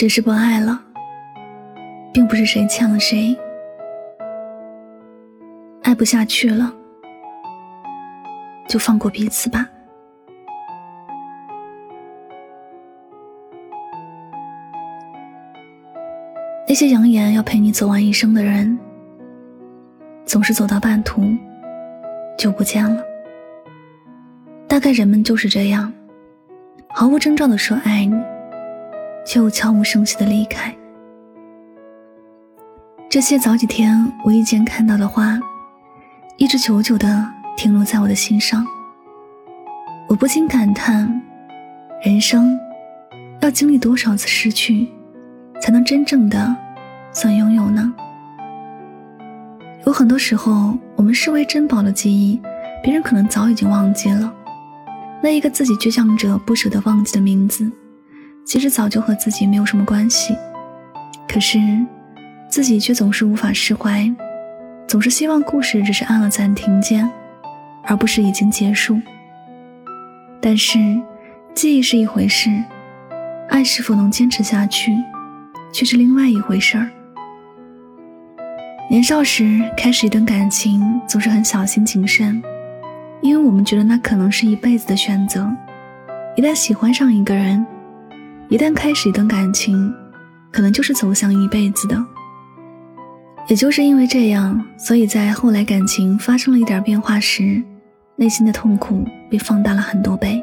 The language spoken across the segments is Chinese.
只是不爱了，并不是谁欠了谁，爱不下去了，就放过彼此吧。那些扬言要陪你走完一生的人，总是走到半途就不见了。大概人们就是这样，毫无征兆的说爱你，却又悄无声息的离开。这些早几天无意间看到的话，一直久久的停留在我的心上。我不禁感叹，人生要经历多少次失去？才能真正的算拥有呢？有很多时候，我们视为珍宝的记忆，别人可能早已经忘记了。那一个自己倔强着不舍得忘记的名字，其实早就和自己没有什么关系。可是，自己却总是无法释怀，总是希望故事只是按了暂停键，而不是已经结束。但是，记忆是一回事，爱是否能坚持下去？却是另外一回事儿。年少时开始一段感情，总是很小心谨慎，因为我们觉得那可能是一辈子的选择。一旦喜欢上一个人，一旦开始一段感情，可能就是走向一辈子的。也就是因为这样，所以在后来感情发生了一点变化时，内心的痛苦被放大了很多倍。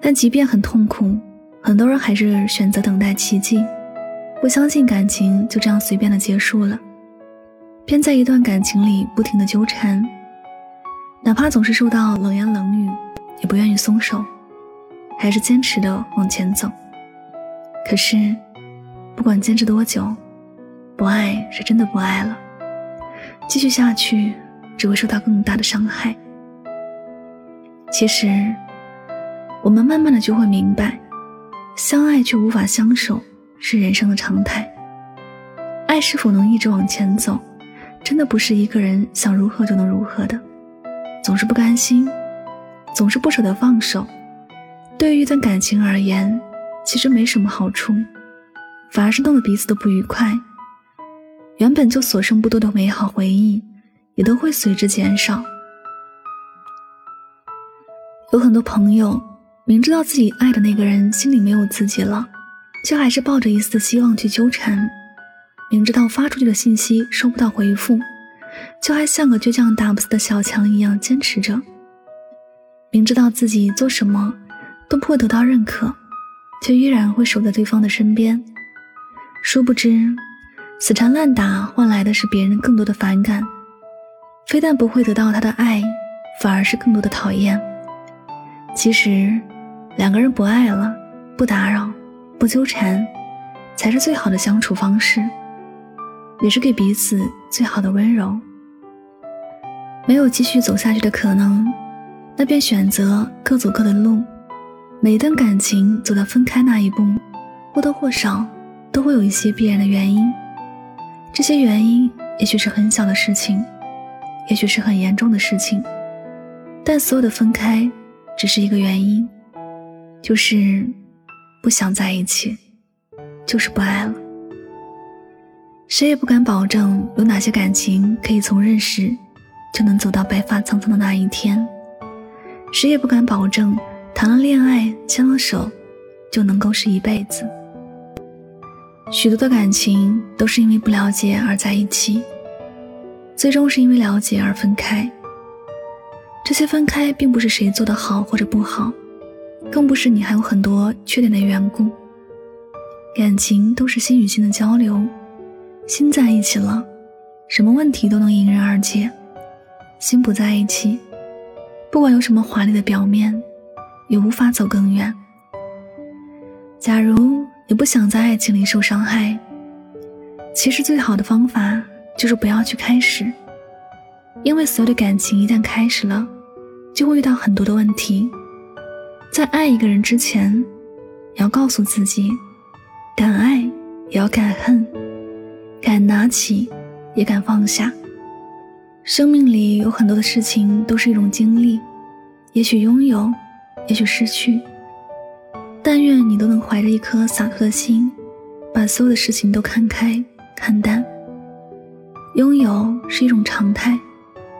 但即便很痛苦。很多人还是选择等待奇迹，不相信感情就这样随便的结束了，便在一段感情里不停的纠缠，哪怕总是受到冷言冷语，也不愿意松手，还是坚持的往前走。可是，不管坚持多久，不爱是真的不爱了，继续下去只会受到更大的伤害。其实，我们慢慢的就会明白。相爱却无法相守，是人生的常态。爱是否能一直往前走，真的不是一个人想如何就能如何的。总是不甘心，总是不舍得放手，对于一段感情而言，其实没什么好处，反而是弄得彼此都不愉快。原本就所剩不多的美好回忆，也都会随之减少。有很多朋友。明知道自己爱的那个人心里没有自己了，却还是抱着一丝希望去纠缠；明知道发出去的信息收不到回复，却还像个倔强打不死的小强一样坚持着；明知道自己做什么都不会得到认可，却依然会守在对方的身边。殊不知，死缠烂打换来的是别人更多的反感，非但不会得到他的爱，反而是更多的讨厌。其实。两个人不爱了，不打扰，不纠缠，才是最好的相处方式，也是给彼此最好的温柔。没有继续走下去的可能，那便选择各走各的路。每一段感情走到分开那一步，或多或少都会有一些必然的原因。这些原因也许是很小的事情，也许是很严重的事情，但所有的分开只是一个原因。就是不想在一起，就是不爱了。谁也不敢保证有哪些感情可以从认识就能走到白发苍苍的那一天，谁也不敢保证谈了恋爱、牵了手就能够是一辈子。许多的感情都是因为不了解而在一起，最终是因为了解而分开。这些分开并不是谁做的好或者不好。更不是你还有很多缺点的缘故。感情都是心与心的交流，心在一起了，什么问题都能迎刃而解；心不在一起，不管有什么华丽的表面，也无法走更远。假如你不想在爱情里受伤害，其实最好的方法就是不要去开始，因为所有的感情一旦开始了，就会遇到很多的问题。在爱一个人之前，要告诉自己，敢爱也要敢恨，敢拿起也敢放下。生命里有很多的事情都是一种经历，也许拥有，也许失去。但愿你都能怀着一颗洒脱的心，把所有的事情都看开看淡。拥有是一种常态，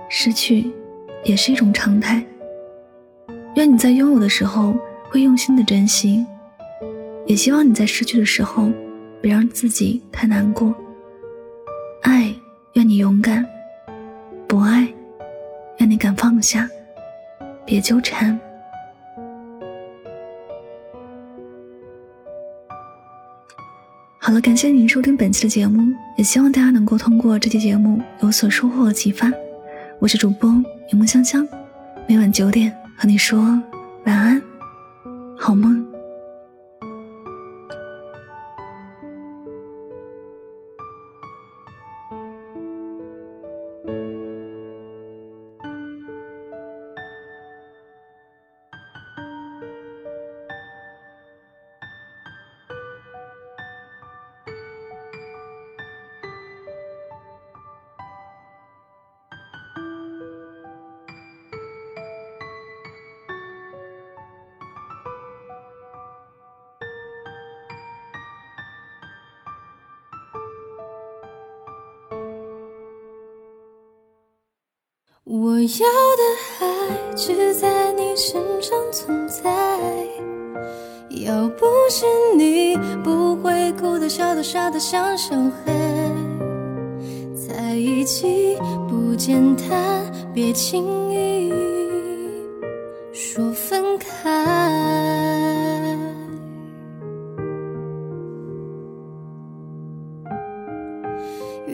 失去也是一种常态。愿你在拥有的时候会用心的珍惜，也希望你在失去的时候别让自己太难过。爱，愿你勇敢；不爱，愿你敢放下，别纠缠。好了，感谢您收听本期的节目，也希望大家能够通过这期节目有所收获和启发。我是主播云梦香香，每晚九点和你说晚安，好梦。我要的爱只在你身上存在，要不是你，不会哭得、笑得、傻得像小孩。在一起不简单，别轻易说分开。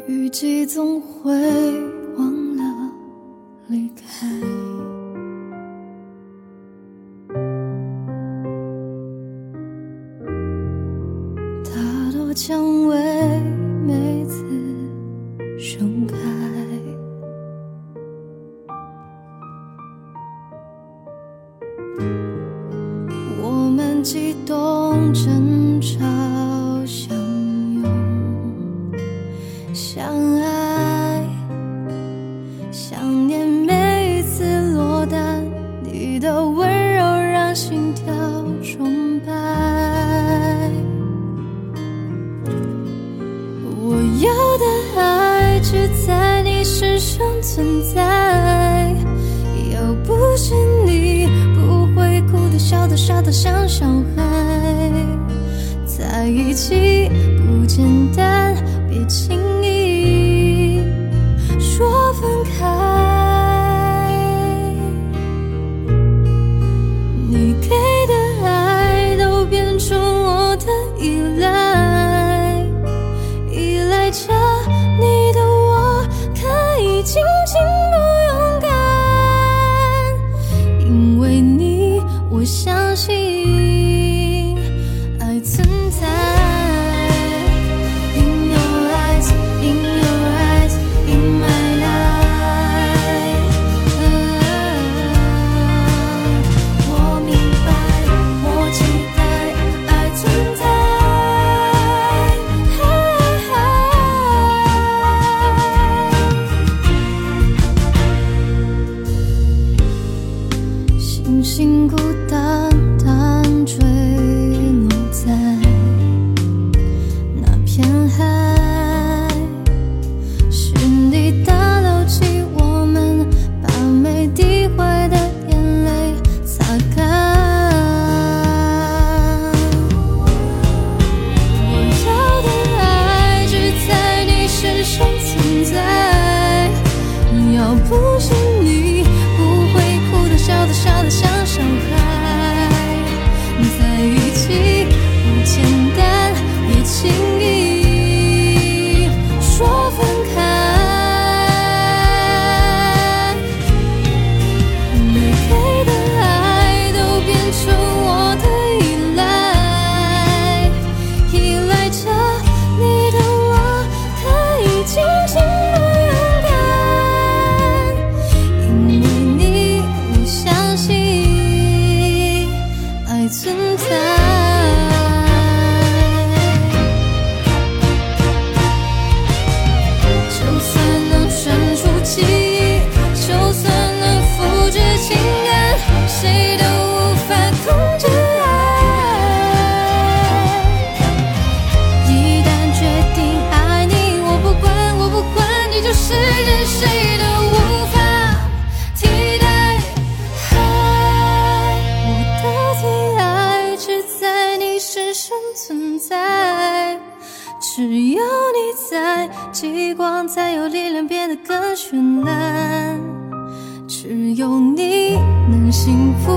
雨季总会。蔷薇存在，要不是你，不会哭得、笑得、傻得像小孩。在一起不简单，别轻清醒孤单。存在，就算能删除记忆，就算能复制情感，谁都无法控制爱。一旦决定爱你，我不管，我不管你，就是。更绚烂。只有你能幸福